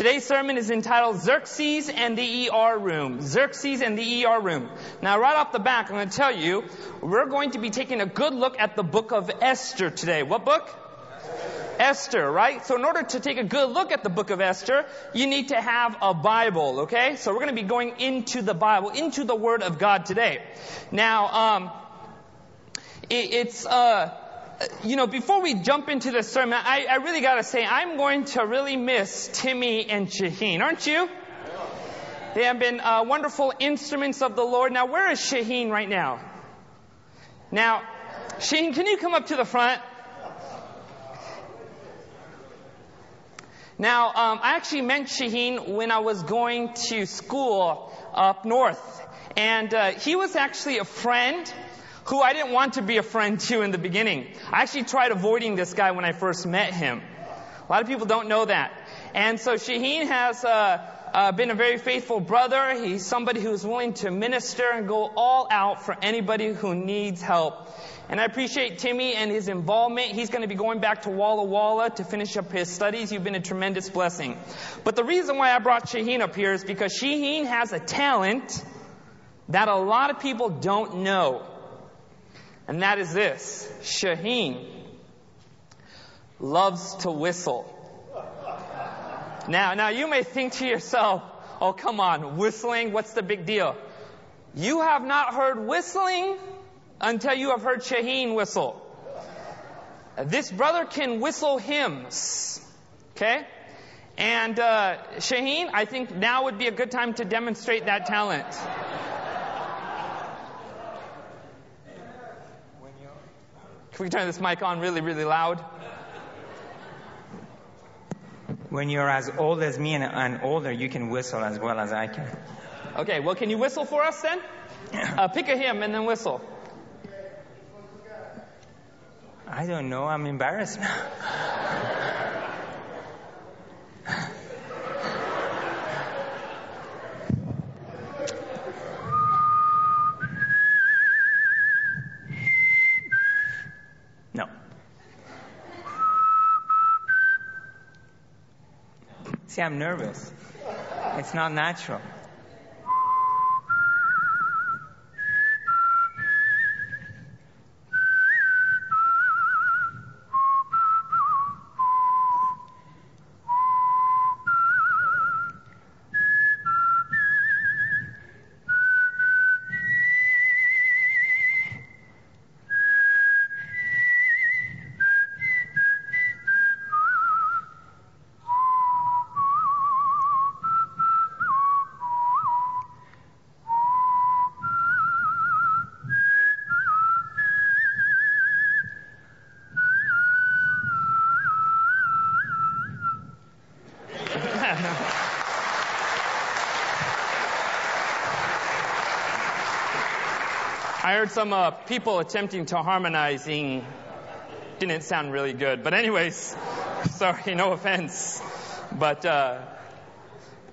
Today's sermon is entitled Xerxes and the ER Room. Xerxes and the ER Room. Now, right off the back, I'm going to tell you, we're going to be taking a good look at the book of Esther today. What book? Esther, right? So in order to take a good look at the book of Esther, you need to have a Bible, okay? So we're going to be going into the Bible, into the Word of God today. Now, um, it, it's, uh, you know, before we jump into the sermon, I, I really got to say, I'm going to really miss Timmy and Shaheen, aren't you? They have been uh, wonderful instruments of the Lord. Now, where is Shaheen right now? Now, Shaheen, can you come up to the front? Now, um, I actually met Shaheen when I was going to school up north. And uh, he was actually a friend who I didn't want to be a friend to in the beginning. I actually tried avoiding this guy when I first met him. A lot of people don't know that. And so Shaheen has uh, uh, been a very faithful brother. He's somebody who's willing to minister and go all out for anybody who needs help. And I appreciate Timmy and his involvement. He's going to be going back to Walla Walla to finish up his studies. You've been a tremendous blessing. But the reason why I brought Shaheen up here is because Shaheen has a talent that a lot of people don't know. And that is this Shaheen loves to whistle. Now, now you may think to yourself, oh, come on, whistling, what's the big deal? You have not heard whistling until you have heard Shaheen whistle. This brother can whistle hymns. Okay? And uh, Shaheen, I think now would be a good time to demonstrate that talent. We turn this mic on really, really loud? When you're as old as me and, and older, you can whistle as well as I can. Okay, well, can you whistle for us then? Uh, pick a hymn and then whistle. I don't know. I'm embarrassed now. no. See, I'm nervous. It's not natural. Heard some uh, people attempting to harmonizing. Didn't sound really good. But anyways, sorry, no offense. But uh,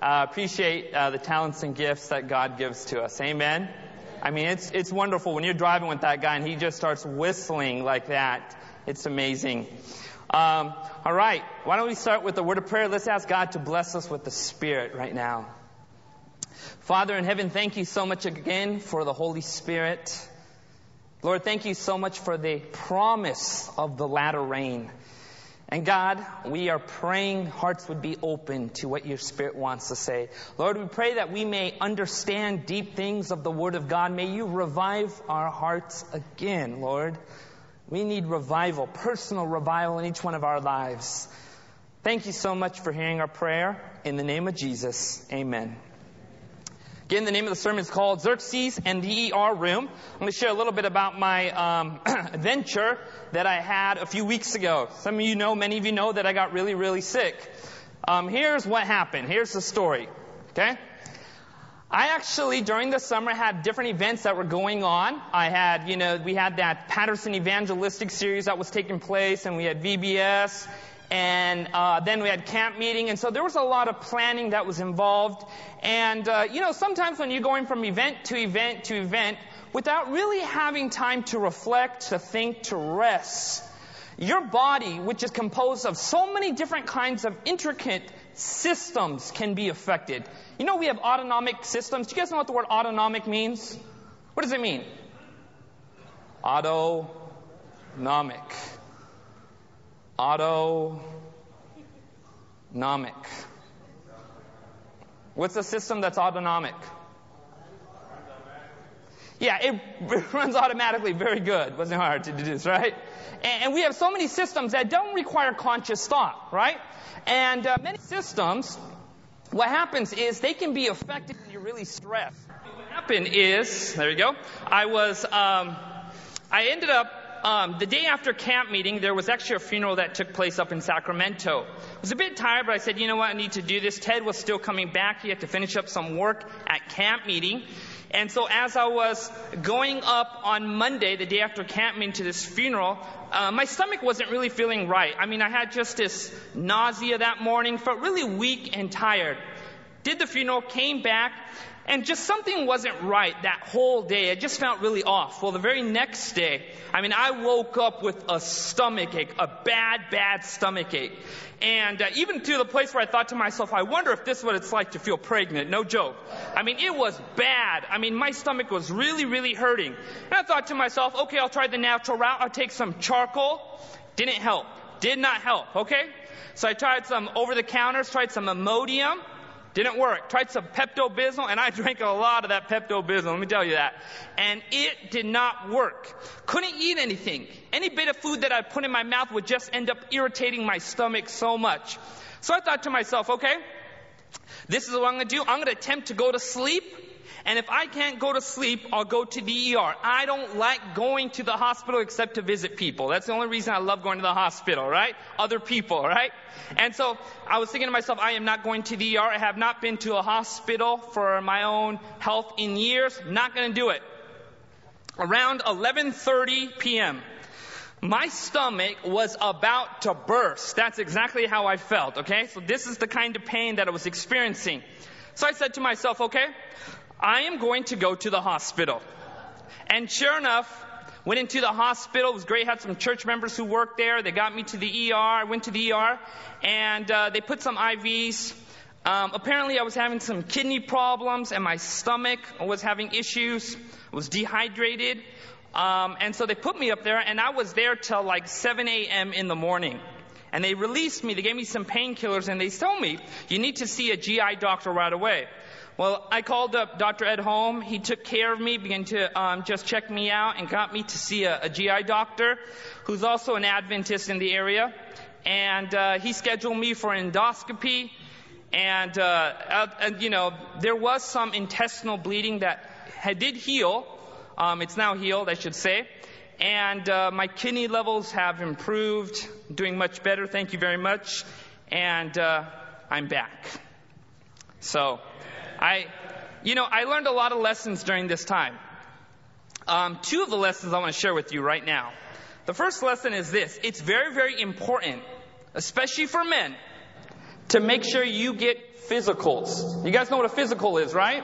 uh, appreciate uh, the talents and gifts that God gives to us. Amen. I mean, it's it's wonderful when you're driving with that guy and he just starts whistling like that. It's amazing. Um, all right, why don't we start with the word of prayer? Let's ask God to bless us with the Spirit right now. Father in heaven, thank you so much again for the Holy Spirit. Lord, thank you so much for the promise of the latter rain. And God, we are praying hearts would be open to what your Spirit wants to say. Lord, we pray that we may understand deep things of the Word of God. May you revive our hearts again, Lord. We need revival, personal revival in each one of our lives. Thank you so much for hearing our prayer. In the name of Jesus, amen. Again, the name of the sermon is called Xerxes and the ER Room. I'm going to share a little bit about my um, adventure that I had a few weeks ago. Some of you know, many of you know that I got really, really sick. Um, here's what happened. Here's the story. Okay? I actually, during the summer, had different events that were going on. I had, you know, we had that Patterson evangelistic series that was taking place, and we had VBS, and uh, then we had camp meeting, and so there was a lot of planning that was involved. And uh, you know, sometimes when you're going from event to event to event without really having time to reflect, to think, to rest, your body, which is composed of so many different kinds of intricate systems can be affected. You know, we have autonomic systems. Do you guys know what the word autonomic means? What does it mean? Autonomic. Autonomic. What's a system that's autonomic? Yeah, it runs automatically. Very good. Wasn't hard to deduce, right? And we have so many systems that don't require conscious thought, right? And uh, many systems, what happens is they can be affected when you're really stressed. What happened is, there you go. I was, um, I ended up um, the day after camp meeting, there was actually a funeral that took place up in Sacramento. I was a bit tired, but I said, you know what, I need to do this. Ted was still coming back. He had to finish up some work at camp meeting. And so as I was going up on Monday, the day after camp meeting to this funeral, uh, my stomach wasn't really feeling right. I mean, I had just this nausea that morning, felt really weak and tired. Did the funeral, came back, and just something wasn't right that whole day. It just felt really off. Well, the very next day, I mean, I woke up with a stomach ache, a bad, bad stomach ache. And uh, even to the place where I thought to myself, I wonder if this is what it's like to feel pregnant. No joke. I mean, it was bad. I mean, my stomach was really, really hurting. And I thought to myself, okay, I'll try the natural route. I'll take some charcoal. Didn't help. Did not help. Okay? So I tried some over the counters, tried some Imodium. Didn't work. Tried some Pepto Bismol, and I drank a lot of that Pepto Bismol, let me tell you that. And it did not work. Couldn't eat anything. Any bit of food that I put in my mouth would just end up irritating my stomach so much. So I thought to myself, okay, this is what I'm to do. I'm to attempt to go to sleep and if I can't go to sleep, I'll go to the ER. I don't like going to the hospital except to visit people. That's the only reason I love going to the hospital, right? Other people, right? And so I was thinking to myself, I am not going to the ER. I have not been to a hospital for my own health in years. Not going to do it. Around 11:30 p.m. My stomach was about to burst. That's exactly how I felt, okay? So this is the kind of pain that I was experiencing. So I said to myself, okay, I am going to go to the hospital. And sure enough, went into the hospital. It was great. Had some church members who worked there. They got me to the ER. I went to the ER, and uh, they put some IVs. Um, apparently, I was having some kidney problems, and my stomach was having issues. I was dehydrated, um, and so they put me up there, and I was there till like 7 a.m. in the morning. And they released me. They gave me some painkillers, and they told me you need to see a GI doctor right away. Well, I called up Dr. Ed Holm. He took care of me, began to um, just check me out, and got me to see a, a GI doctor who's also an Adventist in the area. And uh, he scheduled me for endoscopy. And, uh, and, you know, there was some intestinal bleeding that had, did heal. Um, it's now healed, I should say. And uh, my kidney levels have improved, doing much better. Thank you very much. And uh, I'm back. So. I, you know, I learned a lot of lessons during this time. Um, two of the lessons I want to share with you right now. The first lesson is this. It's very, very important, especially for men, to make sure you get physicals. You guys know what a physical is, right?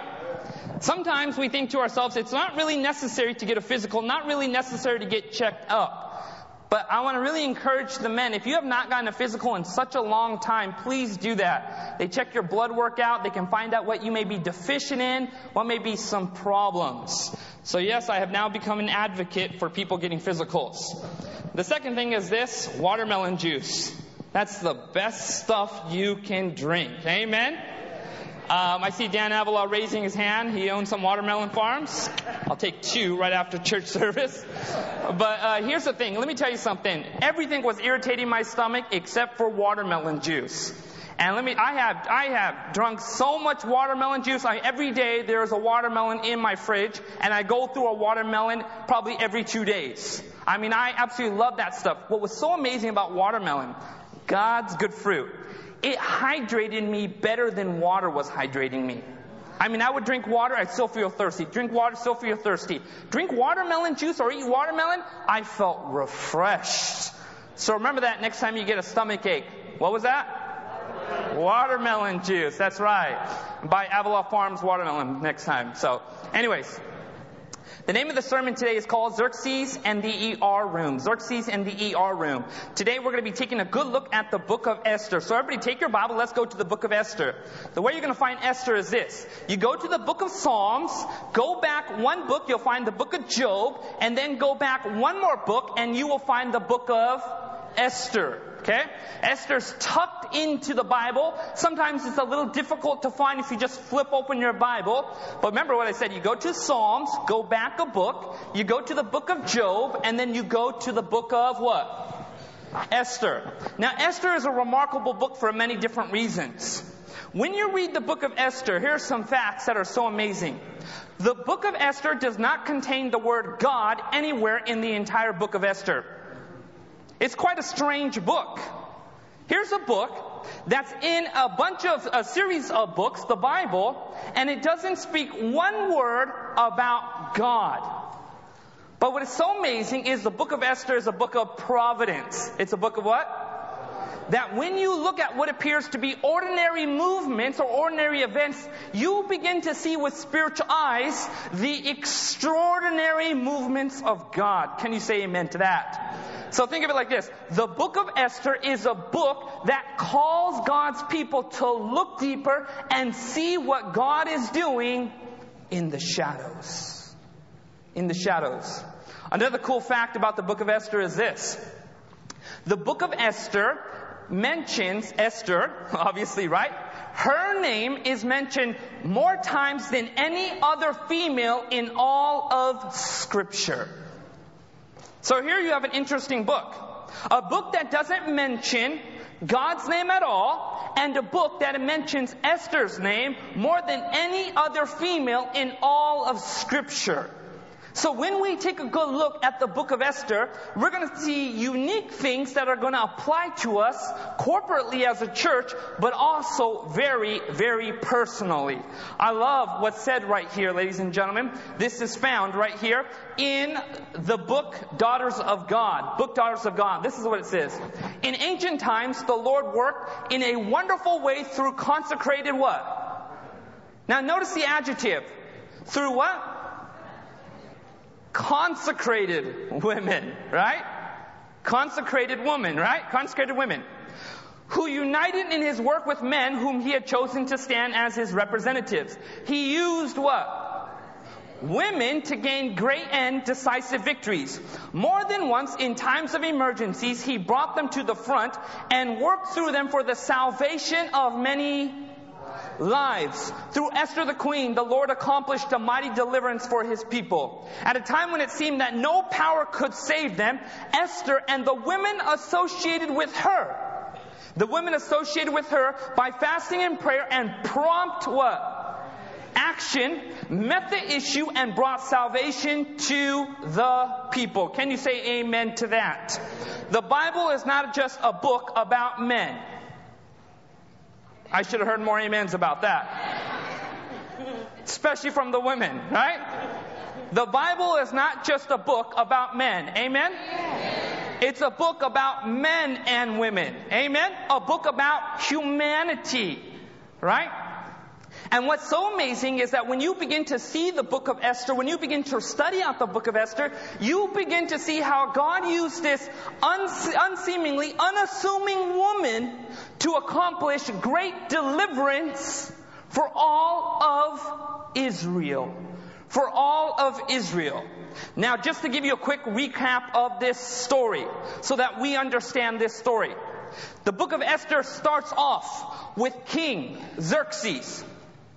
Sometimes we think to ourselves, it's not really necessary to get a physical, not really necessary to get checked up. But I want to really encourage the men. If you have not gotten a physical in such a long time, please do that. They check your blood work out. They can find out what you may be deficient in, what may be some problems. So yes, I have now become an advocate for people getting physicals. The second thing is this, watermelon juice. That's the best stuff you can drink. Amen? Um, I see Dan Avila raising his hand. He owns some watermelon farms. I'll take two right after church service. But uh, here's the thing. Let me tell you something. Everything was irritating my stomach except for watermelon juice. And let me, I have, I have drunk so much watermelon juice. I, every day there is a watermelon in my fridge, and I go through a watermelon probably every two days. I mean, I absolutely love that stuff. What was so amazing about watermelon, God's good fruit it hydrated me better than water was hydrating me. I mean, I would drink water, I'd still feel thirsty. Drink water, still feel thirsty. Drink watermelon juice or eat watermelon, I felt refreshed. So remember that next time you get a stomach ache. What was that? Watermelon juice, that's right. Buy Avila Farms watermelon next time. So, anyways, The name of the sermon today is called Xerxes and the ER Room. Xerxes and the ER Room. Today we're going to be taking a good look at the book of Esther. So everybody take your Bible, let's go to the book of Esther. The way you're going to find Esther is this. You go to the book of Psalms, go back one book, you'll find the book of Job, and then go back one more book and you will find the book of Esther. Okay? Esther's tucked into the Bible. Sometimes it's a little difficult to find if you just flip open your Bible. But remember what I said. You go to Psalms, go back a book, you go to the book of Job, and then you go to the book of what? Esther. Now, Esther is a remarkable book for many different reasons. When you read the book of Esther, here are some facts that are so amazing. The book of Esther does not contain the word God anywhere in the entire book of Esther. It's quite a strange book. Here's a book that's in a bunch of, a series of books, the Bible, and it doesn't speak one word about God. But what is so amazing is the book of Esther is a book of providence. It's a book of what? That when you look at what appears to be ordinary movements or ordinary events, you begin to see with spiritual eyes the extraordinary movements of God. Can you say amen to that? So think of it like this. The book of Esther is a book that calls God's people to look deeper and see what God is doing in the shadows. In the shadows. Another cool fact about the book of Esther is this. The book of Esther mentions Esther, obviously, right? Her name is mentioned more times than any other female in all of scripture. So here you have an interesting book. A book that doesn't mention God's name at all, and a book that mentions Esther's name more than any other female in all of Scripture. So when we take a good look at the book of Esther, we're going to see unique things that are going to apply to us corporately as a church, but also very, very personally. I love what's said right here, ladies and gentlemen. This is found right here in the book Daughters of God. Book Daughters of God. This is what it says. In ancient times, the Lord worked in a wonderful way through consecrated what? Now notice the adjective. Through what? Consecrated women, right? Consecrated woman, right? Consecrated women. Who united in his work with men whom he had chosen to stand as his representatives. He used what? Women to gain great and decisive victories. More than once, in times of emergencies, he brought them to the front and worked through them for the salvation of many lives. Through Esther the queen, the Lord accomplished a mighty deliverance for his people. At a time when it seemed that no power could save them, Esther and the women associated with her, the women associated with her by fasting and prayer and prompt what? Action met the issue and brought salvation to the people. Can you say amen to that? The Bible is not just a book about men. I should have heard more amens about that. Especially from the women, right? The Bible is not just a book about men. Amen? It's a book about men and women. Amen? A book about humanity. Right? And what's so amazing is that when you begin to see the book of Esther, when you begin to study out the book of Esther, you begin to see how God used this unseemingly, unassuming woman to accomplish great deliverance for all of Israel. For all of Israel. Now, just to give you a quick recap of this story, so that we understand this story. The book of Esther starts off with King Xerxes,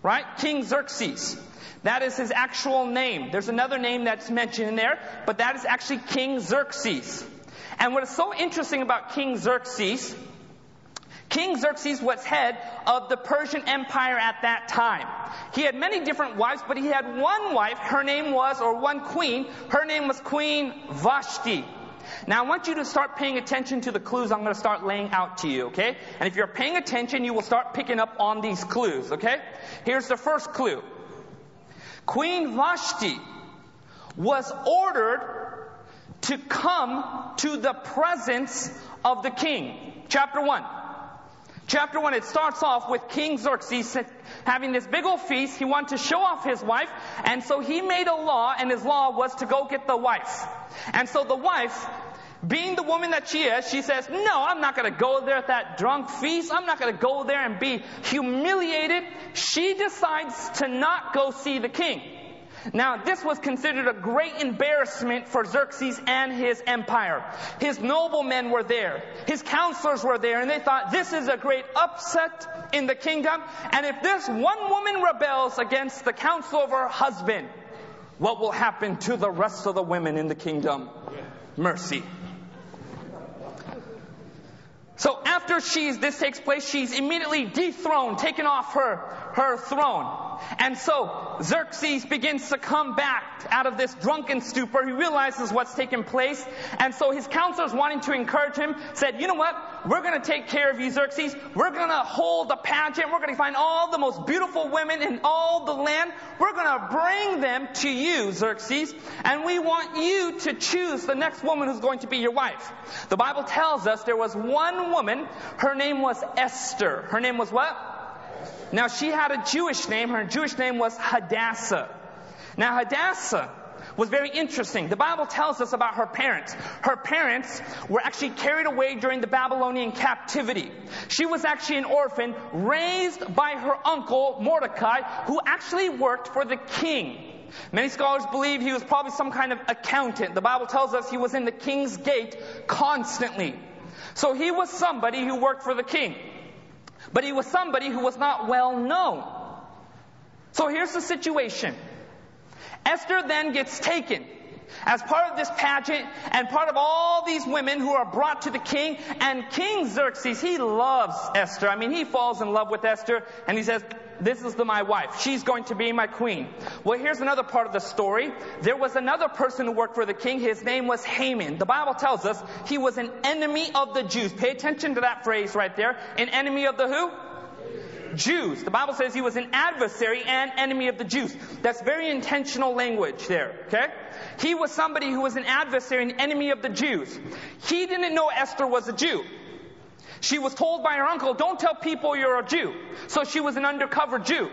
right? King Xerxes. That is his actual name. There's another name that's mentioned in there, but that is actually King Xerxes. And what is so interesting about King Xerxes King Xerxes was head of the Persian Empire at that time. He had many different wives, but he had one wife, her name was, or one queen, her name was Queen Vashti. Now I want you to start paying attention to the clues I'm going to start laying out to you, okay? And if you're paying attention, you will start picking up on these clues, okay? Here's the first clue. Queen Vashti was ordered to come to the presence of the king. Chapter 1. Chapter 1, it starts off with King Xerxes having this big old feast. He wanted to show off his wife, and so he made a law, and his law was to go get the wife. And so the wife, being the woman that she is, she says, No, I'm not going to go there at that drunk feast. I'm not going to go there and be humiliated. She decides to not go see the king. Now, this was considered a great embarrassment for Xerxes and his empire. His noblemen were there. His counselors were there, and they thought this is a great upset in the kingdom. And if this one woman rebels against the counsel of her husband, what will happen to the rest of the women in the kingdom? Mercy. So after she's, this takes place, she's immediately dethroned, taken off her, her throne. And so Xerxes begins to come back out of this drunken stupor. He realizes what's taken place. And so his counselors wanting to encourage him said, you know what? We're going to take care of you, Xerxes. We're going to hold a pageant. We're going to find all the most beautiful women in all the land. We're going to bring them to you, Xerxes. And we want you to choose the next woman who's going to be your wife. The Bible tells us there was one woman. Her name was Esther. Her name was what? Now she had a Jewish name. Her Jewish name was Hadassah. Now Hadassah was very interesting. The Bible tells us about her parents. Her parents were actually carried away during the Babylonian captivity. She was actually an orphan raised by her uncle Mordecai, who actually worked for the king. Many scholars believe he was probably some kind of accountant. The Bible tells us he was in the king's gate constantly. So he was somebody who worked for the king. But he was somebody who was not well known. So here's the situation. Esther then gets taken as part of this pageant and part of all these women who are brought to the king. And King Xerxes, he loves Esther. I mean, he falls in love with Esther and he says, this is the, my wife. She's going to be my queen. Well, here's another part of the story. There was another person who worked for the king. His name was Haman. The Bible tells us he was an enemy of the Jews. Pay attention to that phrase right there. An enemy of the who? Jews. The Bible says he was an adversary and enemy of the Jews. That's very intentional language there, okay? He was somebody who was an adversary and enemy of the Jews. He didn't know Esther was a Jew. She was told by her uncle, don't tell people you're a Jew. So she was an undercover Jew.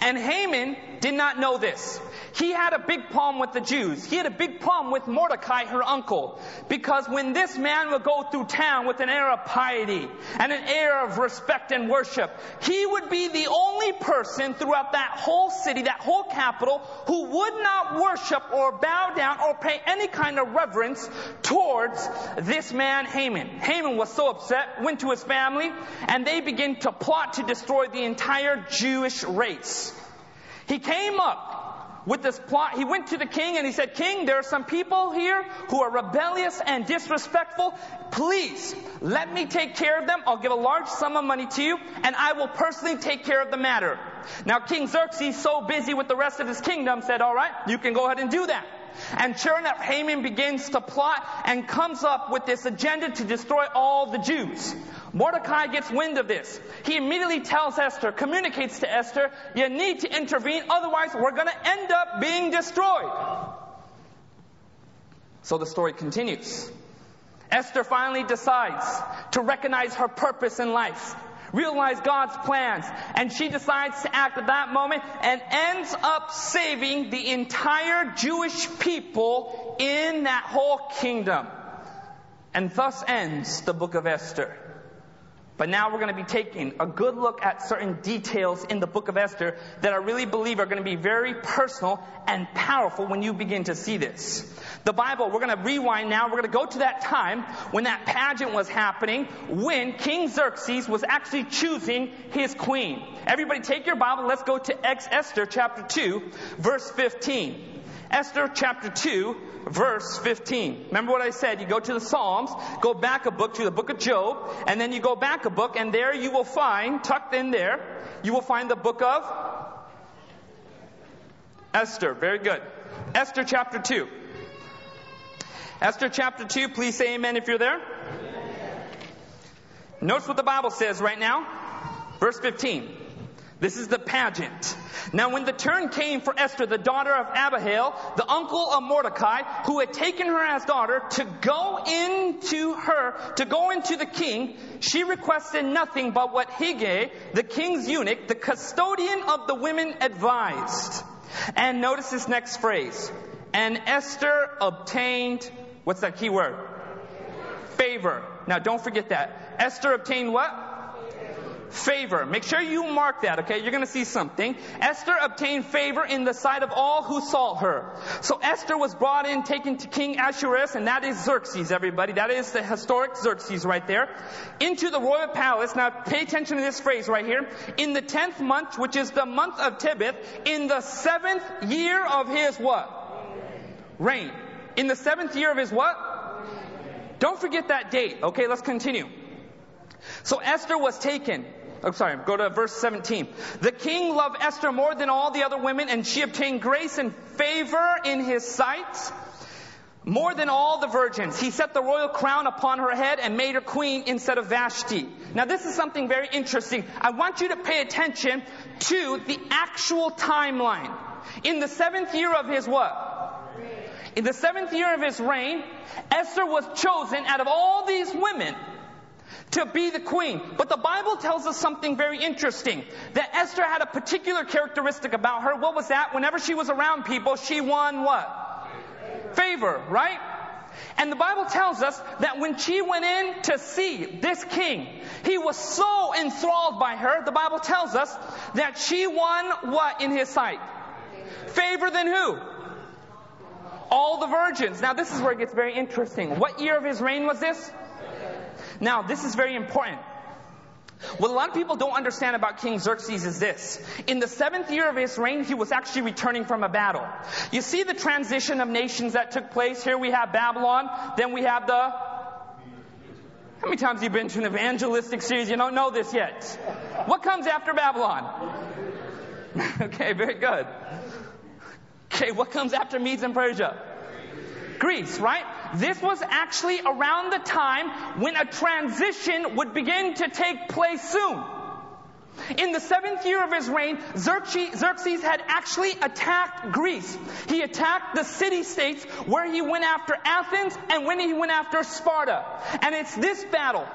And Haman did not know this. He had a big problem with the Jews. He had a big problem with Mordecai, her uncle. Because when this man would go through town with an air of piety and an air of respect and worship, he would be the only person throughout that whole city, that whole capital, who would not worship or bow down or pay any kind of reverence towards this man, Haman. Haman was so upset, went to his family, and they began to plot to destroy the entire Jewish race. He came up with this plot, he went to the king and he said, King, there are some people here who are rebellious and disrespectful. Please, let me take care of them. I'll give a large sum of money to you and I will personally take care of the matter. Now King Xerxes, so busy with the rest of his kingdom, said, alright, you can go ahead and do that. And sure enough, Haman begins to plot and comes up with this agenda to destroy all the Jews. Mordecai gets wind of this. He immediately tells Esther, communicates to Esther, you need to intervene, otherwise we're going to end up being destroyed. So the story continues. Esther finally decides to recognize her purpose in life, realize God's plans, and she decides to act at that moment and ends up saving the entire Jewish people in that whole kingdom. And thus ends the book of Esther. But now we're going to be taking a good look at certain details in the book of Esther that I really believe are going to be very personal and powerful when you begin to see this. The Bible, we're going to rewind now. We're going to go to that time when that pageant was happening, when King Xerxes was actually choosing his queen. Everybody take your Bible. Let's go to Ex Esther chapter 2, verse 15. Esther chapter 2, verse 15. Remember what I said? You go to the Psalms, go back a book to the book of Job, and then you go back a book, and there you will find, tucked in there, you will find the book of Esther. Very good. Esther chapter 2. Esther chapter 2, please say amen if you're there. Notice what the Bible says right now. Verse 15. This is the pageant. Now, when the turn came for Esther, the daughter of Abihail, the uncle of Mordecai, who had taken her as daughter, to go into her, to go into the king, she requested nothing but what Hegai, the king's eunuch, the custodian of the women, advised. And notice this next phrase. And Esther obtained, what's that key word? Favor. Now, don't forget that. Esther obtained what? Favor. Make sure you mark that, okay? You're to see something. Esther obtained favor in the sight of all who saw her. So Esther was brought in, taken to King Ahasuerus, and that is Xerxes, everybody. That is the historic Xerxes right there. Into the royal palace. Now pay attention to this phrase right here. In the tenth month, which is the month of Tebeth, in the seventh year of his what? Reign. In the seventh year of his what? Don't forget that date. Okay, let's continue. So Esther was taken. Oh, sorry, go to verse 17. The king loved Esther more than all the other women, and she obtained grace and favor in his sight. More than all the virgins, he set the royal crown upon her head and made her queen instead of Vashti. Now this is something very interesting. I want you to pay attention to the actual timeline. In the seventh year of his what? In the seventh year of his reign, Esther was chosen out of all these women to be the queen. But the Bible tells us something very interesting. That Esther had a particular characteristic about her. What was that? Whenever she was around people, she won what? Favor, right? And the Bible tells us that when she went in to see this king, he was so enthralled by her, the Bible tells us that she won what in his sight? Favor than who? All the virgins. Now this is where it gets very interesting. What year of his reign was this? Now, this is very important. What a lot of people don't understand about King Xerxes is this. In the seventh year of his reign, he was actually returning from a battle. You see the transition of nations that took place? Here we have Babylon, then we have the how many times have you been to an evangelistic series? You don't know this yet. What comes after Babylon? okay, very good. Okay, what comes after Medes and Persia? Greece, right? This was actually around the time when a transition would begin to take place soon. In the seventh year of his reign, Xerxes had actually attacked Greece. He attacked the city states where he went after Athens and when he went after Sparta. And it's this battle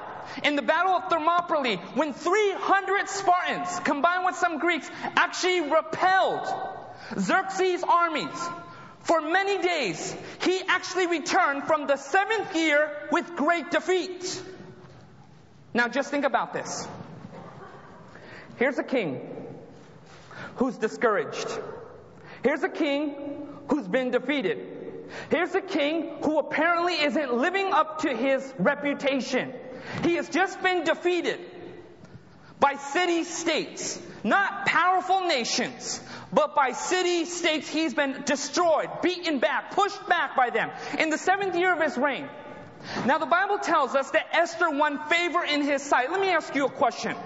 in the Battle of Thermopylae, when 300 Spartans, combined with some Greeks, actually repelled Xerxes' armies for many days, he actually returned from the seventh year with great defeat. Now just think about this. Here's a king who's discouraged. Here's a king who's been defeated. Here's a king who apparently isn't living up to his reputation. He has just been defeated by city states, not powerful nations, but by city states he's been destroyed, beaten back, pushed back by them in the seventh year of his reign. Now the Bible tells us that Esther won favor in his sight. Let me ask you a question.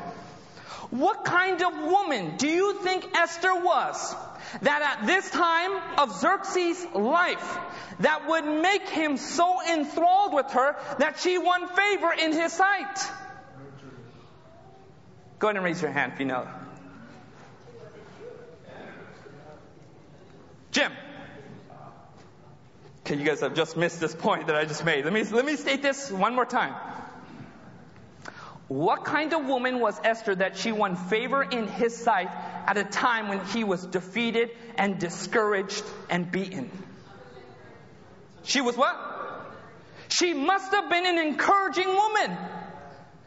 What kind of woman do you think Esther was that at this time of Xerxes' life that would make him so enthralled with her that she won favor in his sight? Go ahead and raise your hand if you know. Jim. Okay, you guys have just missed this point that I just made. Let me, let me state this one more time. What kind of woman was Esther that she won favor in his sight at a time when he was defeated and discouraged and beaten? She was what? She must have been an encouraging woman.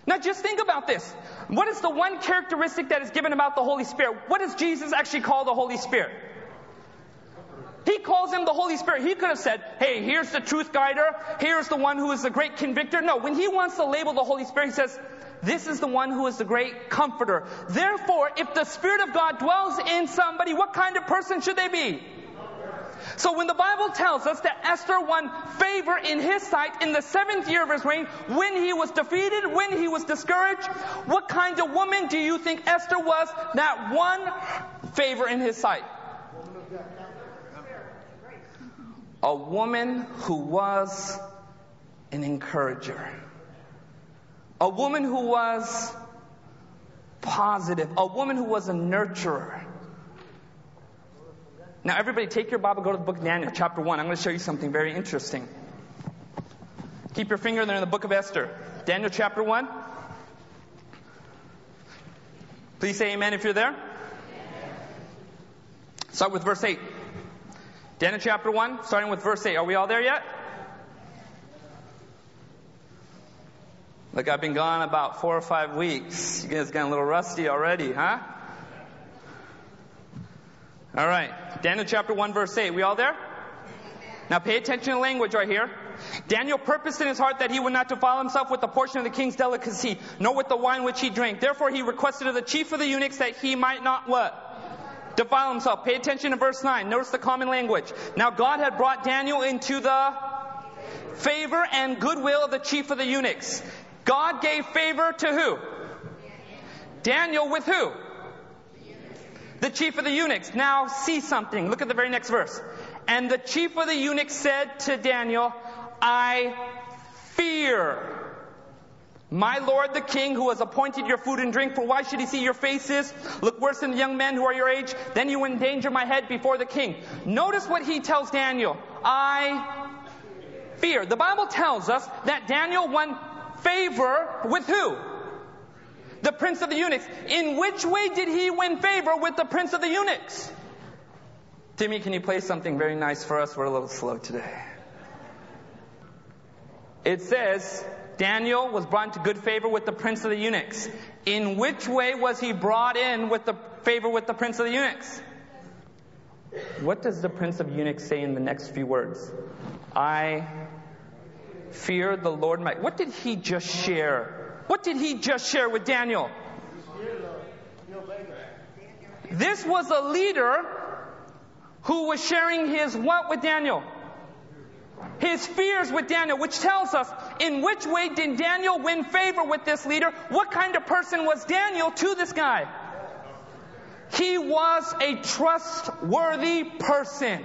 Now just think about this. What is the one characteristic that is given about the Holy Spirit? What does Jesus actually call the Holy Spirit? He calls him the Holy Spirit. He could have said, hey, here's the truth guider. Here's the one who is the great convictor. No, when he wants to label the Holy Spirit, he says, this is the one who is the great comforter. Therefore, if the Spirit of God dwells in somebody, what kind of person should they be? So when the Bible tells us that Esther won favor in his sight in the seventh year of his reign, when he was defeated, when he was discouraged, what kind of woman do you think Esther was that won favor in his sight? a woman who was an encourager. A woman who was positive, a woman who was a nurturer. Now, everybody, take your Bible, go to the book of Daniel, chapter 1. I'm going to show you something very interesting. Keep your finger there in the book of Esther. Daniel, chapter 1. Please say amen if you're there. Start with verse 8. Daniel chapter 1, starting with verse 8. Are we all there yet? Look, I've been gone about four or five weeks. You guys getting a little rusty already, huh? All right. Daniel chapter 1, verse 8. We all there? Now pay attention to language right here. Daniel purposed in his heart that he would not defile himself with the portion of the king's delicacy, nor with the wine which he drank. Therefore he requested of the chief of the eunuchs that he might not what? Defile himself. Pay attention to verse 9. Notice the common language. Now God had brought Daniel into the favor and goodwill of the chief of the eunuchs. God gave favor to who? Daniel with who? The chief of the eunuchs. Now see something. Look at the very next verse. And the chief of the eunuchs said to Daniel, I fear my lord the king who has appointed your food and drink, for why should he see your faces? Look worse than the young men who are your age, then you endanger my head before the king. Notice what he tells Daniel. I fear. The Bible tells us that Daniel won favor with who? The prince of the eunuchs. In which way did he win favor with the prince of the eunuchs? Timmy, can you play something very nice for us? We're a little slow today. It says, Daniel was brought into good favor with the prince of the eunuchs. In which way was he brought in with the favor with the prince of the eunuchs? What does the prince of eunuchs say in the next few words? I fear the Lord my. What did he just share? What did he just share with Daniel? This was a leader who was sharing his what with Daniel? His fears with Daniel, which tells us in which way did Daniel win favor with this leader? What kind of person was Daniel to this guy? He was a trustworthy person.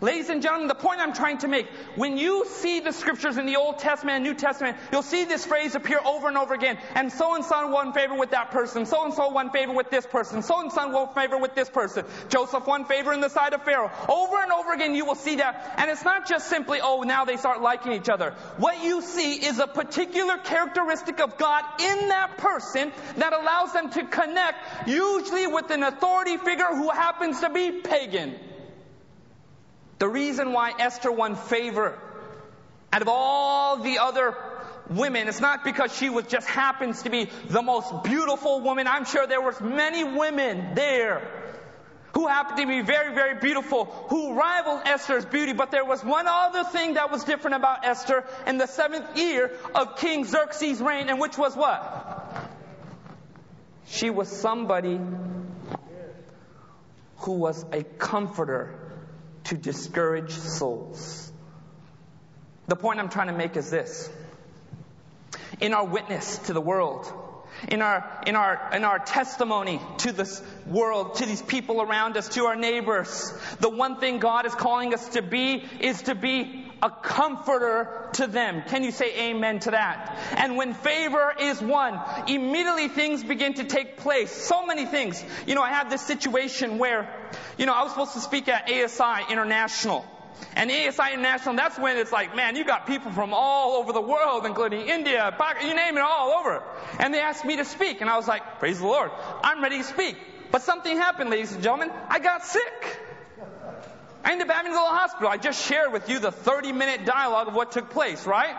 Ladies and gentlemen, the point I'm trying to make, when you see the scriptures in the Old Testament and New Testament, you'll see this phrase appear over and over again. And so and so won favor with that person. So and so won favor with this person. So and so won favor with this person. Joseph won favor in the sight of Pharaoh. Over and over again, you will see that. And it's not just simply, oh, now they start liking each other. What you see is a particular characteristic of God in that person that allows them to connect, usually with an authority figure who happens to be pagan. The reason why Esther won favor out of all the other women, it's not because she was just happens to be the most beautiful woman. I'm sure there was many women there who happened to be very, very beautiful, who rivaled Esther's beauty. But there was one other thing that was different about Esther in the seventh year of King Xerxes' reign, and which was what? She was somebody who was a comforter to discourage souls. The point I'm trying to make is this. In our witness to the world, in our, in our, in our testimony to this world, to these people around us, to our neighbors, the one thing God is calling us to be is to be a comforter to them. Can you say amen to that? And when favor is won, immediately things begin to take place. So many things. You know, I had this situation where, you know, I was supposed to speak at ASI International. And ASI International, that's when it's like, man, you got people from all over the world, including India, Pakistan, you name it, all over. And they asked me to speak, and I was like, praise the Lord, I'm ready to speak. But something happened, ladies and gentlemen. I got sick. I ended up having to go to the hospital. I just shared with you the 30 minute dialogue of what took place, right?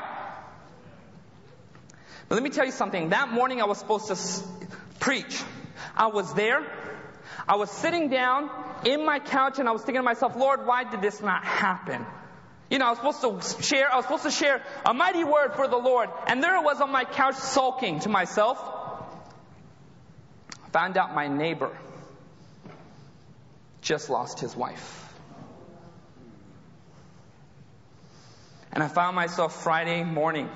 But let me tell you something. That morning I was supposed to s- preach. I was there. I was sitting down in my couch and I was thinking to myself, Lord, why did this not happen? You know, I was supposed to share, I was supposed to share a mighty word for the Lord. And there I was on my couch sulking to myself. Found out my neighbor just lost his wife. And I found myself Friday morning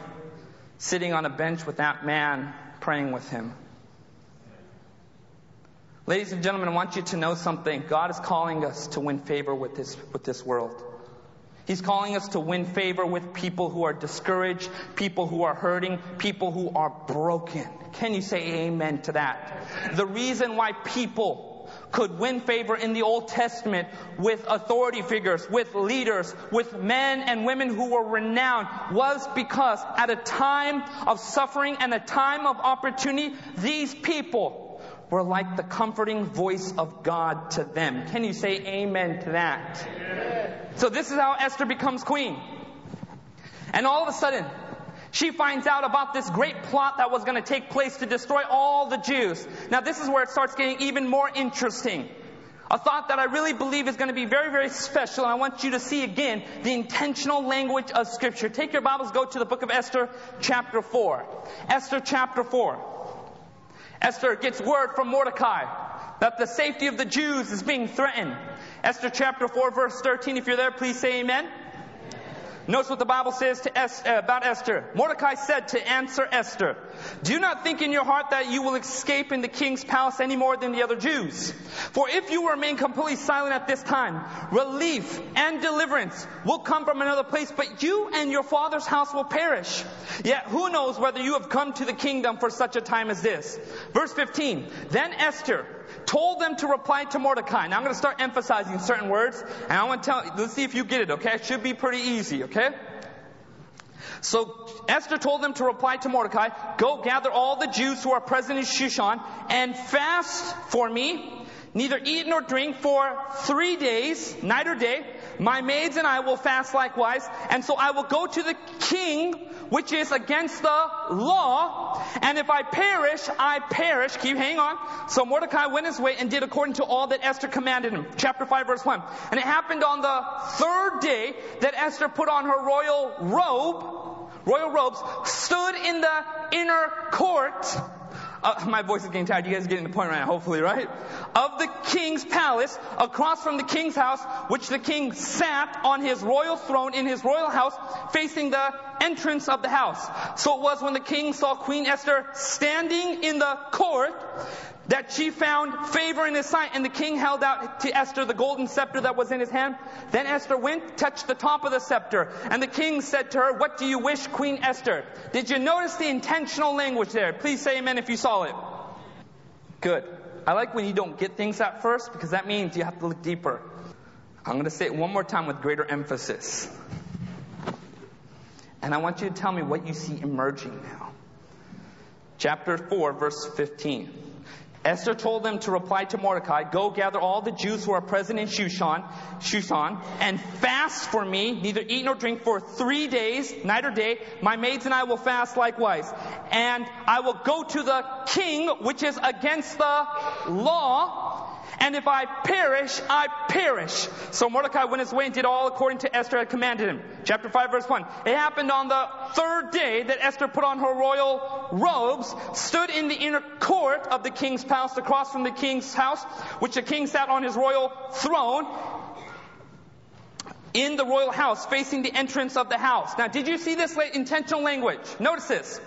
sitting on a bench with that man praying with him. Ladies and gentlemen, I want you to know something. God is calling us to win favor with this, with this world. He's calling us to win favor with people who are discouraged, people who are hurting, people who are broken. Can you say amen to that? The reason why people could win favor in the Old Testament with authority figures, with leaders, with men and women who were renowned was because at a time of suffering and a time of opportunity, these people were like the comforting voice of God to them. Can you say amen to that? So this is how Esther becomes queen. And all of a sudden, she finds out about this great plot that was going to take place to destroy all the Jews. Now this is where it starts getting even more interesting. A thought that I really believe is going to be very, very special, and I want you to see again the intentional language of Scripture. Take your Bibles, go to the book of Esther, chapter 4. Esther, chapter 4. Esther gets word from Mordecai that the safety of the Jews is being threatened. Esther chapter 4 verse 13, if you're there, please say amen. Notice what the Bible says to es- uh, about Esther. Mordecai said to answer Esther, Do not think in your heart that you will escape in the king's palace any more than the other Jews. For if you remain completely silent at this time, relief and deliverance will come from another place, but you and your father's house will perish. Yet who knows whether you have come to the kingdom for such a time as this? Verse 15. Then Esther, told them to reply to Mordecai. Now I'm going to start emphasizing certain words, and I want to tell, let's see if you get it, okay? It should be pretty easy, okay? So Esther told them to reply to Mordecai, go gather all the Jews who are present in Shushan and fast for me, neither eat nor drink for three days, night or day. My maids and I will fast likewise, and so I will go to the king which is against the law. And if I perish, I perish. Keep hang on. So Mordecai went his way and did according to all that Esther commanded him. Chapter 5 verse 1. And it happened on the third day that Esther put on her royal robe, royal robes, stood in the inner court uh, my voice is getting tired. You guys are getting the point right now, hopefully, right? Of the king's palace, across from the king's house, which the king sat on his royal throne in his royal house, facing the entrance of the house. So it was when the king saw Queen Esther standing in the court that she found favor in his sight, and the king held out to Esther the golden scepter that was in his hand. Then Esther went, touched the top of the scepter, and the king said to her, What do you wish, Queen Esther? Did you notice the intentional language there? Please say amen if you saw it. Good. I like when you don't get things at first because that means you have to look deeper. I'm going to say it one more time with greater emphasis. And I want you to tell me what you see emerging now. Chapter 4, verse 15. Esther told them to reply to Mordecai, Go gather all the Jews who are present in Shushan, Shushan, and fast for me, neither eat nor drink for three days, night or day. My maids and I will fast likewise. And I will go to the king, which is against the law, and if I perish, I perish. So Mordecai went his way and did all according to Esther had commanded him. Chapter 5 verse 1. It happened on the third day that Esther put on her royal robes, stood in the inner court of the king's palace across from the king's house, which the king sat on his royal throne, in the royal house facing the entrance of the house. Now, did you see this intentional language? Notice this.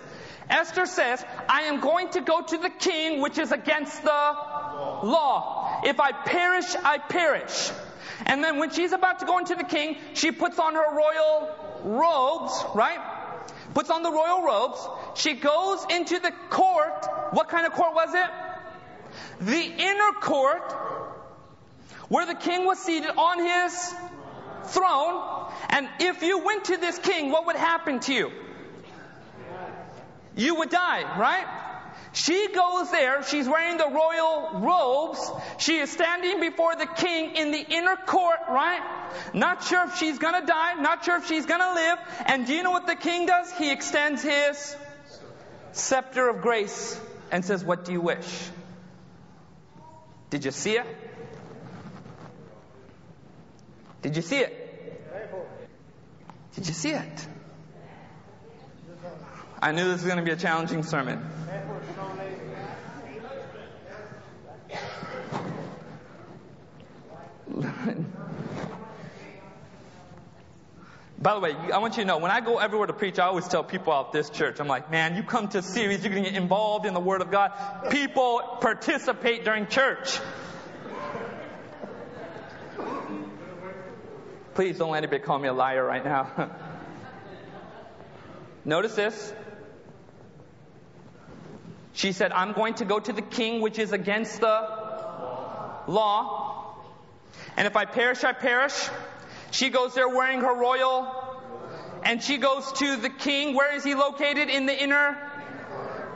Esther says, I am going to go to the king, which is against the law. If I perish, I perish. And then when she's about to go into the king, she puts on her royal robes, right? Puts on the royal robes. She goes into the court. What kind of court was it? The inner court, where the king was seated on his throne. And if you went to this king, what would happen to you? You would die, right? She goes there, she's wearing the royal robes, she is standing before the king in the inner court, right? Not sure if she's gonna die, not sure if she's gonna live, and do you know what the king does? He extends his scepter of grace and says, What do you wish? Did you see it? Did you see it? Did you see it? I knew this was going to be a challenging sermon. By the way, I want you to know, when I go everywhere to preach, I always tell people out this church, I'm like, man, you come to a series, you're going to get involved in the Word of God. People participate during church. Please don't let anybody call me a liar right now. Notice this. She said, I'm going to go to the king, which is against the law. And if I perish, I perish. She goes there wearing her royal, and she goes to the king. Where is he located? In the inner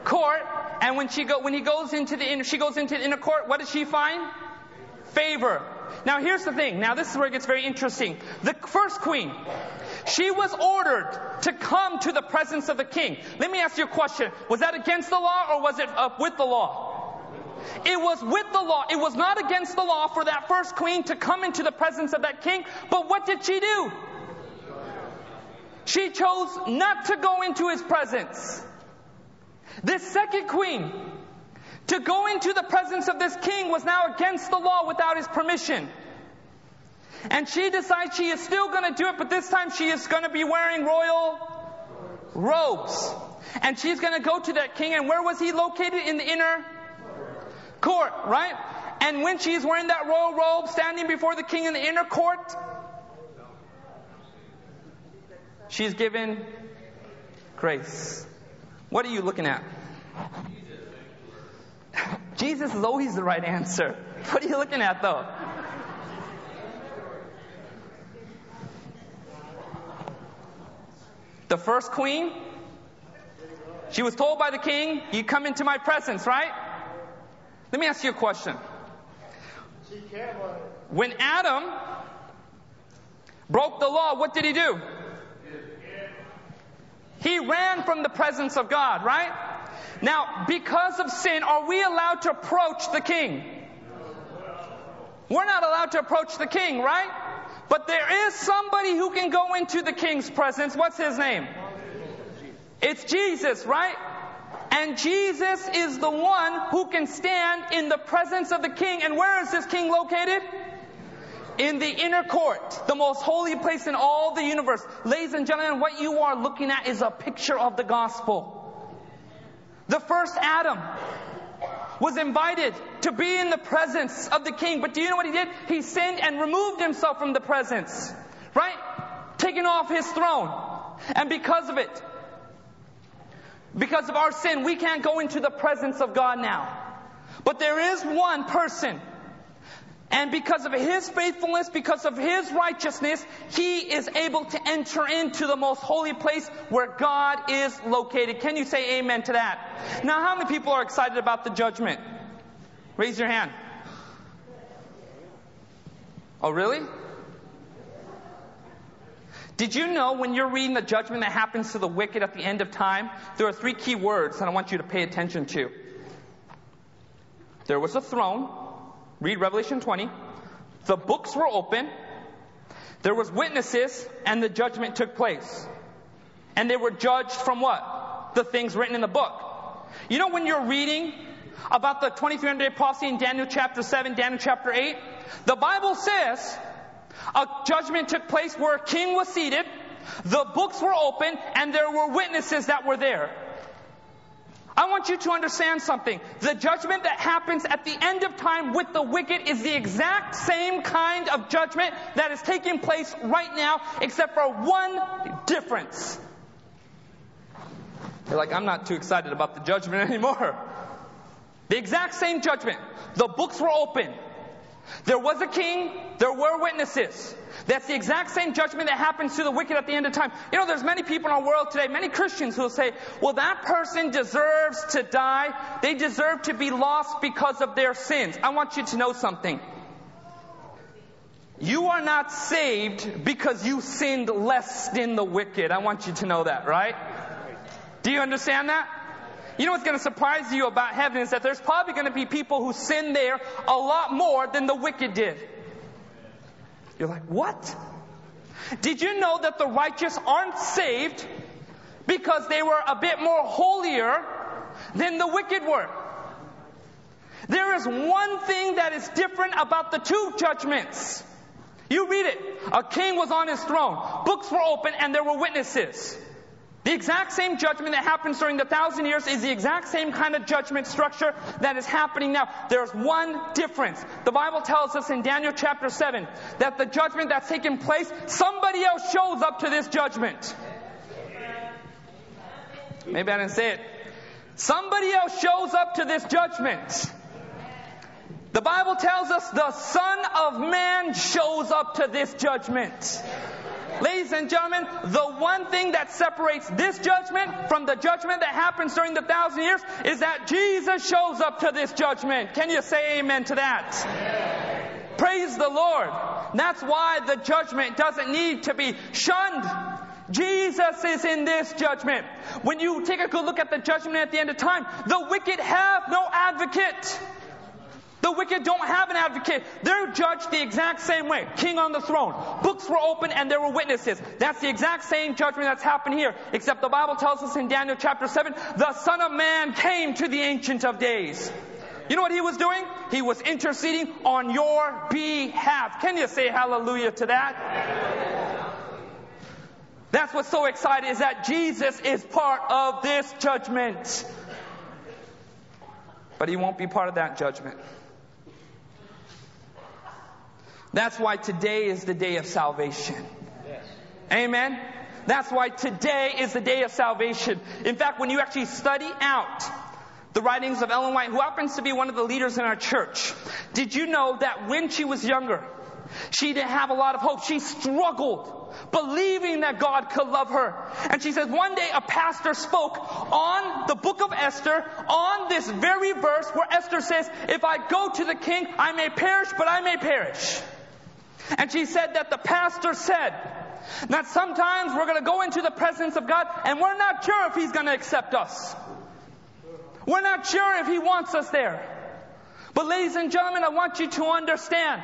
court. And when she go, when he goes into the inner, she goes into the inner court. What does she find? Favor. Now here's the thing. Now this is where it gets very interesting. The first queen, she was ordered to come to the presence of the king. Let me ask you a question. Was that against the law or was it uh, with the law? It was with the law. It was not against the law for that first queen to come into the presence of that king. But what did she do? She chose not to go into his presence. This second queen, to go into the presence of this king was now against the law without his permission. And she decides she is still going to do it, but this time she is going to be wearing royal robes. And she's going to go to that king. And where was he located? In the inner court, right? And when she's wearing that royal robe, standing before the king in the inner court, she's given grace. What are you looking at? Jesus is always the right answer. What are you looking at though? The first queen, she was told by the king, You come into my presence, right? Let me ask you a question. When Adam broke the law, what did he do? He ran from the presence of God, right? Now, because of sin, are we allowed to approach the king? We're not allowed to approach the king, right? But there is somebody who can go into the king's presence. What's his name? It's Jesus, right? And Jesus is the one who can stand in the presence of the king. And where is this king located? In the inner court, the most holy place in all the universe. Ladies and gentlemen, what you are looking at is a picture of the gospel. The first Adam was invited to be in the presence of the king. But do you know what he did? He sinned and removed himself from the presence. Right? Taking off his throne. And because of it, because of our sin, we can't go into the presence of God now. But there is one person and because of his faithfulness, because of his righteousness, he is able to enter into the most holy place where God is located. Can you say amen to that? Now, how many people are excited about the judgment? Raise your hand. Oh, really? Did you know when you're reading the judgment that happens to the wicked at the end of time, there are three key words that I want you to pay attention to. There was a throne, Read Revelation 20. The books were open. There was witnesses and the judgment took place. And they were judged from what? The things written in the book. You know when you're reading about the 2300 day prophecy in Daniel chapter 7, Daniel chapter 8, the Bible says a judgment took place where a king was seated, the books were open, and there were witnesses that were there. I want you to understand something. The judgment that happens at the end of time with the wicked is the exact same kind of judgment that is taking place right now, except for one difference. You're like, I'm not too excited about the judgment anymore. The exact same judgment. The books were open. There was a king, there were witnesses. That's the exact same judgment that happens to the wicked at the end of time. You know, there's many people in our world today, many Christians who will say, well, that person deserves to die. They deserve to be lost because of their sins. I want you to know something. You are not saved because you sinned less than the wicked. I want you to know that, right? Do you understand that? You know what's going to surprise you about heaven is that there's probably going to be people who sin there a lot more than the wicked did. You're like, what? Did you know that the righteous aren't saved because they were a bit more holier than the wicked were? There is one thing that is different about the two judgments. You read it. A king was on his throne. Books were open and there were witnesses. The exact same judgment that happens during the thousand years is the exact same kind of judgment structure that is happening now. There's one difference. The Bible tells us in Daniel chapter 7 that the judgment that's taken place, somebody else shows up to this judgment. Maybe I didn't say it. Somebody else shows up to this judgment. The Bible tells us the Son of Man shows up to this judgment. Ladies and gentlemen, the one thing that separates this judgment from the judgment that happens during the thousand years is that Jesus shows up to this judgment. Can you say amen to that? Amen. Praise the Lord. That's why the judgment doesn't need to be shunned. Jesus is in this judgment. When you take a good look at the judgment at the end of time, the wicked have no advocate. The wicked don't have an advocate. They're judged the exact same way. King on the throne. Books were open and there were witnesses. That's the exact same judgment that's happened here. Except the Bible tells us in Daniel chapter 7, the Son of Man came to the Ancient of Days. You know what he was doing? He was interceding on your behalf. Can you say hallelujah to that? That's what's so exciting is that Jesus is part of this judgment. But he won't be part of that judgment. That's why today is the day of salvation. Yes. Amen. That's why today is the day of salvation. In fact, when you actually study out the writings of Ellen White, who happens to be one of the leaders in our church, did you know that when she was younger, she didn't have a lot of hope. She struggled believing that God could love her. And she says one day a pastor spoke on the book of Esther on this very verse where Esther says, if I go to the king, I may perish, but I may perish. And she said that the pastor said that sometimes we're going to go into the presence of God and we're not sure if He's going to accept us. We're not sure if He wants us there. But ladies and gentlemen, I want you to understand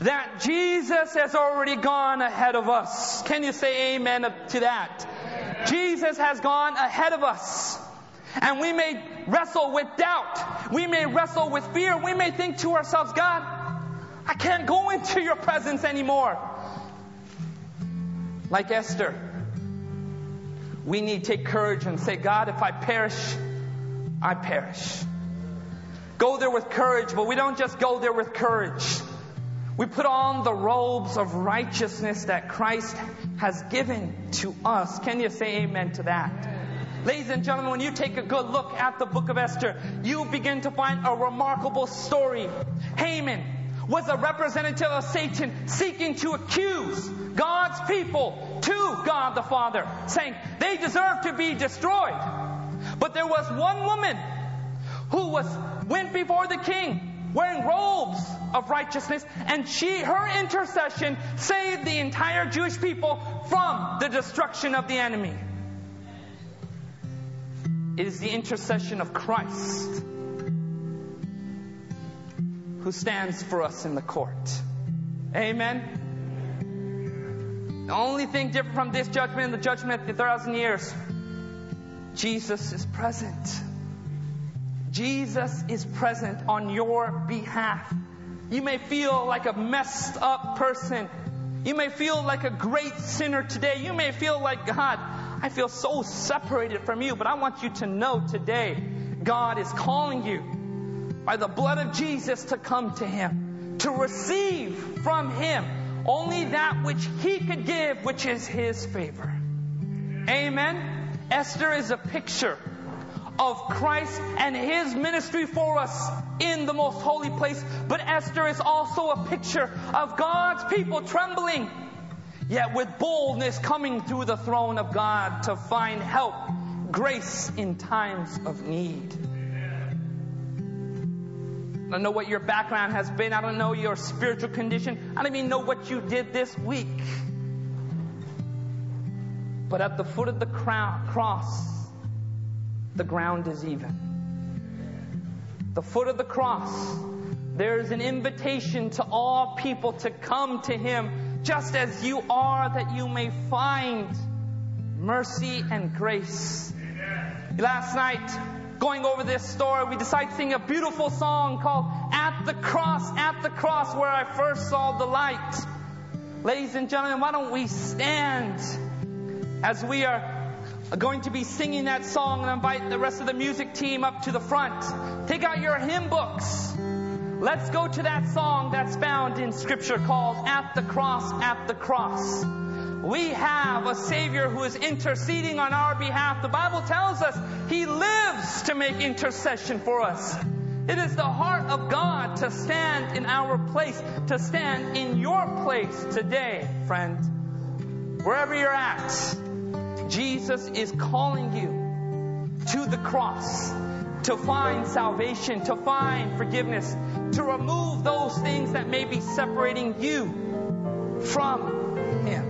that Jesus has already gone ahead of us. Can you say amen to that? Jesus has gone ahead of us. And we may wrestle with doubt. We may wrestle with fear. We may think to ourselves, God, I can't go into your presence anymore. Like Esther, we need to take courage and say, God, if I perish, I perish. Go there with courage, but we don't just go there with courage. We put on the robes of righteousness that Christ has given to us. Can you say amen to that? Ladies and gentlemen, when you take a good look at the book of Esther, you begin to find a remarkable story. Haman, was a representative of Satan seeking to accuse God's people to God the Father, saying they deserve to be destroyed. But there was one woman who was went before the king wearing robes of righteousness and she her intercession saved the entire Jewish people from the destruction of the enemy. It is the intercession of Christ who stands for us in the court. Amen. The only thing different from this judgment and the judgment of the thousand years, Jesus is present. Jesus is present on your behalf. You may feel like a messed up person. You may feel like a great sinner today. You may feel like, God, I feel so separated from you, but I want you to know today, God is calling you by the blood of Jesus to come to Him, to receive from Him only that which He could give, which is His favor. Amen. Esther is a picture of Christ and His ministry for us in the most holy place. But Esther is also a picture of God's people trembling, yet with boldness coming through the throne of God to find help, grace in times of need. I don't know what your background has been. I don't know your spiritual condition. I don't even know what you did this week. But at the foot of the cross, the ground is even. The foot of the cross, there is an invitation to all people to come to Him just as you are, that you may find mercy and grace. Last night, going over this story, we decided to sing a beautiful song called At the Cross, At the Cross, where I first saw the light. Ladies and gentlemen, why don't we stand as we are going to be singing that song and invite the rest of the music team up to the front. Take out your hymn books. Let's go to that song that's found in scripture called At the Cross, At the Cross. We have a Savior who is interceding on our behalf. The Bible tells us He lives to make intercession for us. It is the heart of God to stand in our place, to stand in your place today, friend. Wherever you're at, Jesus is calling you to the cross to find salvation, to find forgiveness, to remove those things that may be separating you from Him.